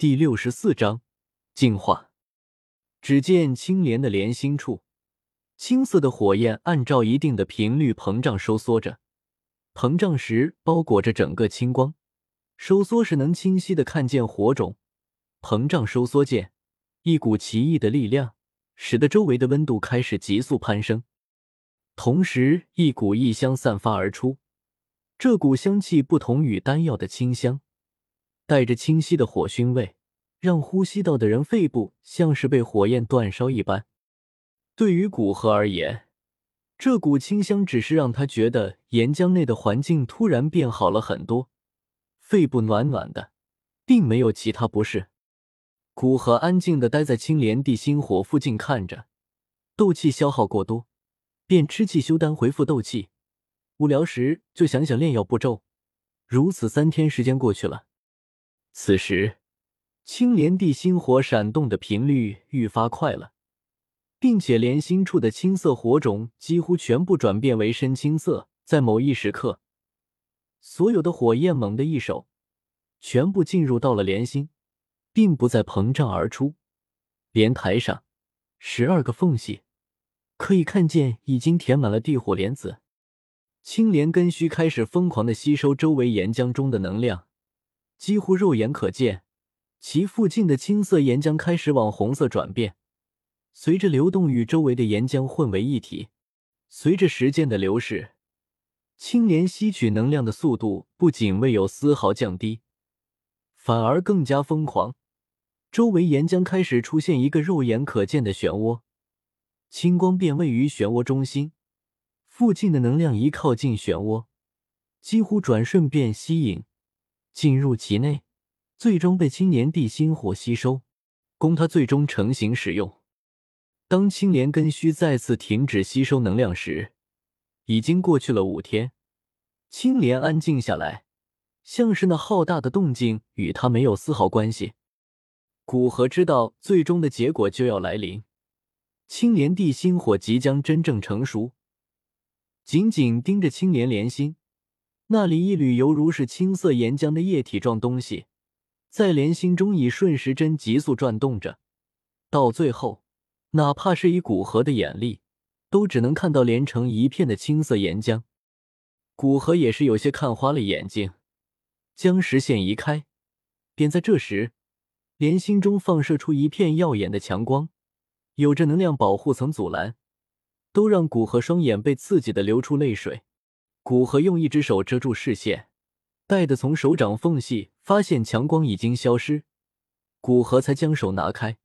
第六十四章进化。只见青莲的莲心处，青色的火焰按照一定的频率膨胀收缩着，膨胀时包裹着整个青光，收缩时能清晰的看见火种。膨胀收缩间，一股奇异的力量使得周围的温度开始急速攀升，同时一股异香散发而出。这股香气不同于丹药的清香。带着清晰的火熏味，让呼吸道的人肺部像是被火焰煅烧一般。对于古河而言，这股清香只是让他觉得岩浆内的环境突然变好了很多，肺部暖暖的，并没有其他不适。古河安静的待在青莲地心火附近看着，斗气消耗过多，便吃气修丹回复斗气。无聊时就想想炼药步骤，如此三天时间过去了。此时，青莲地心火闪动的频率愈发快了，并且莲心处的青色火种几乎全部转变为深青色。在某一时刻，所有的火焰猛地一手，全部进入到了莲心，并不再膨胀而出。莲台上十二个缝隙，可以看见已经填满了地火莲子。青莲根须开始疯狂的吸收周围岩浆中的能量。几乎肉眼可见，其附近的青色岩浆开始往红色转变，随着流动与周围的岩浆混为一体。随着时间的流逝，青莲吸取能量的速度不仅未有丝毫降低，反而更加疯狂。周围岩浆开始出现一个肉眼可见的漩涡，青光便位于漩涡中心。附近的能量一靠近漩涡，几乎转瞬便吸引。进入其内，最终被青莲地心火吸收，供他最终成型使用。当青莲根须再次停止吸收能量时，已经过去了五天。青莲安静下来，像是那浩大的动静与他没有丝毫关系。古河知道最终的结果就要来临，青莲地心火即将真正成熟，紧紧盯着青莲莲心。那里一缕犹如是青色岩浆的液体状东西，在莲心中以顺时针急速转动着，到最后，哪怕是以古河的眼力，都只能看到连成一片的青色岩浆。古河也是有些看花了眼睛，将视线移开，便在这时，莲心中放射出一片耀眼的强光，有着能量保护层阻拦，都让古河双眼被刺激的流出泪水。古河用一只手遮住视线，待得从手掌缝隙发现强光已经消失，古河才将手拿开，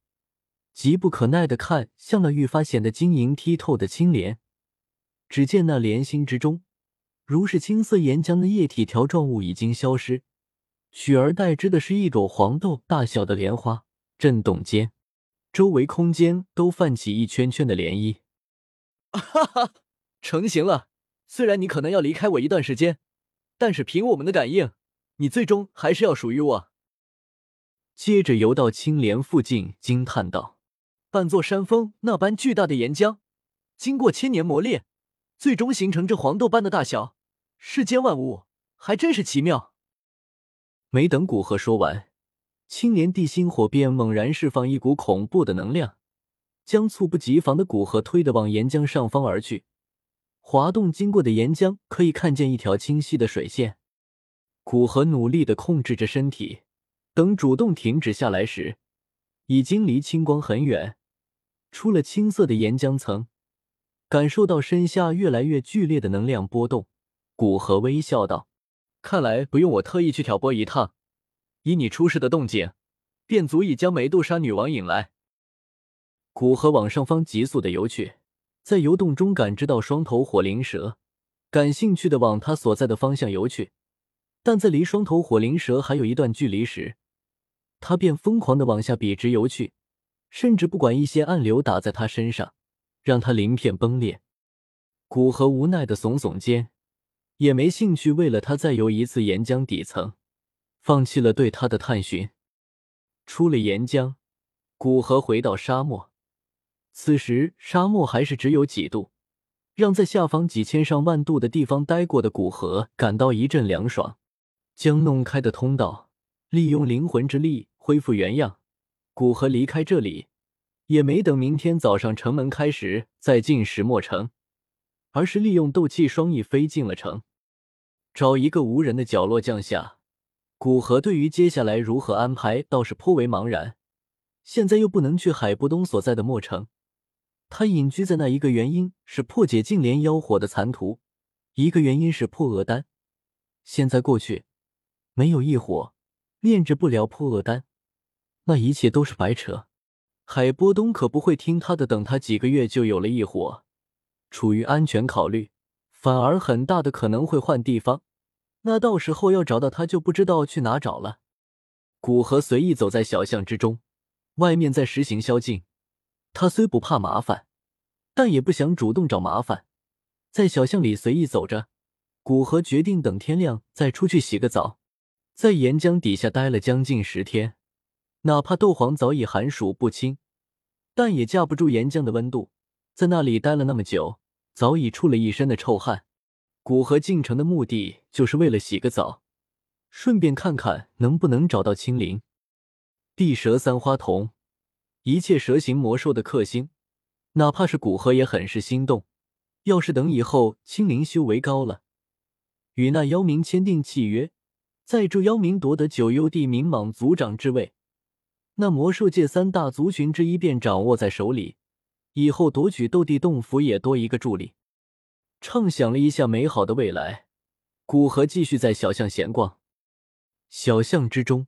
急不可耐的看向那愈发显得晶莹剔透的青莲。只见那莲心之中，如是青色岩浆的液体条状物已经消失，取而代之的是一朵黄豆大小的莲花。震动间，周围空间都泛起一圈圈的涟漪。哈哈，成型了！虽然你可能要离开我一段时间，但是凭我们的感应，你最终还是要属于我。接着游到青莲附近，惊叹道：“半座山峰那般巨大的岩浆，经过千年磨练，最终形成这黄豆般的大小。世间万物还真是奇妙。”没等古鹤说完，青莲地心火便猛然释放一股恐怖的能量，将猝不及防的古鹤推得往岩浆上方而去。滑动经过的岩浆可以看见一条清晰的水线。古河努力的控制着身体，等主动停止下来时，已经离青光很远，出了青色的岩浆层。感受到身下越来越剧烈的能量波动，古河微笑道：“看来不用我特意去挑拨一趟，以你出世的动静，便足以将梅杜莎女王引来。”古河往上方急速的游去。在游动中感知到双头火灵蛇，感兴趣的往他所在的方向游去，但在离双头火灵蛇还有一段距离时，他便疯狂的往下笔直游去，甚至不管一些暗流打在他身上，让他鳞片崩裂。古河无奈的耸耸肩，也没兴趣为了他再游一次岩浆底层，放弃了对他的探寻。出了岩浆，古河回到沙漠。此时沙漠还是只有几度，让在下方几千上万度的地方待过的古河感到一阵凉爽。将弄开的通道，利用灵魂之力恢复原样，古河离开这里，也没等明天早上城门开时再进石墨城，而是利用斗气双翼飞进了城，找一个无人的角落降下。古河对于接下来如何安排倒是颇为茫然，现在又不能去海波东所在的墨城，他隐居在那一个原因是破解净莲妖火的残图，一个原因是破厄丹，现在过去没有异火。炼制不了破厄丹，那一切都是白扯。海波东可不会听他的，等他几个月就有了异火。出于安全考虑，反而很大的可能会换地方。那到时候要找到他，就不知道去哪找了。古河随意走在小巷之中，外面在实行宵禁。他虽不怕麻烦，但也不想主动找麻烦。在小巷里随意走着，古河决定等天亮再出去洗个澡。在岩浆底下待了将近十天，哪怕斗皇早已寒暑不侵，但也架不住岩浆的温度。在那里待了那么久，早已出了一身的臭汗。古河进城的目的就是为了洗个澡，顺便看看能不能找到青灵、地蛇、三花瞳，一切蛇形魔兽的克星。哪怕是古河也很是心动。要是等以后青灵修为高了，与那妖冥签订契约。再助妖冥夺得九幽地冥蟒族长之位，那魔兽界三大族群之一便掌握在手里，以后夺取斗帝洞府也多一个助力。畅想了一下美好的未来，古河继续在小巷闲逛。小巷之中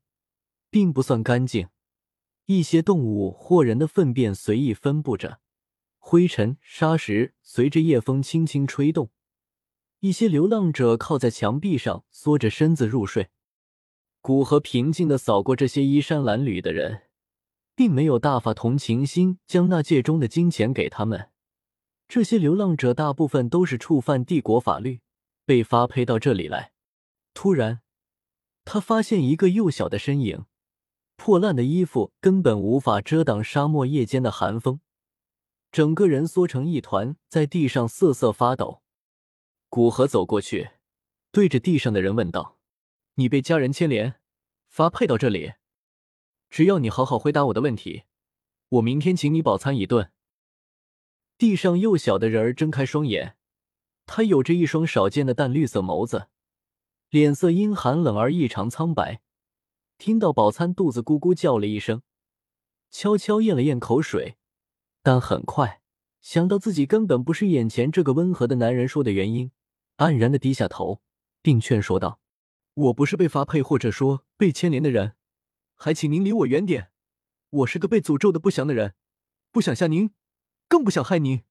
并不算干净，一些动物或人的粪便随意分布着，灰尘、沙石随着夜风轻轻吹动。一些流浪者靠在墙壁上，缩着身子入睡。古河平静的扫过这些衣衫褴褛的人，并没有大发同情心，将那戒中的金钱给他们。这些流浪者大部分都是触犯帝国法律，被发配到这里来。突然，他发现一个幼小的身影，破烂的衣服根本无法遮挡沙漠夜间的寒风，整个人缩成一团，在地上瑟瑟发抖。古河走过去，对着地上的人问道：“你被家人牵连，发配到这里。只要你好好回答我的问题，我明天请你饱餐一顿。”地上幼小的人儿睁开双眼，他有着一双少见的淡绿色眸子，脸色阴寒冷而异常苍白。听到饱餐，肚子咕咕叫了一声，悄悄咽了咽口水，但很快想到自己根本不是眼前这个温和的男人说的原因。黯然的低下头，并劝说道：“我不是被发配或者说被牵连的人，还请您离我远点。我是个被诅咒的不祥的人，不想吓您，更不想害您。”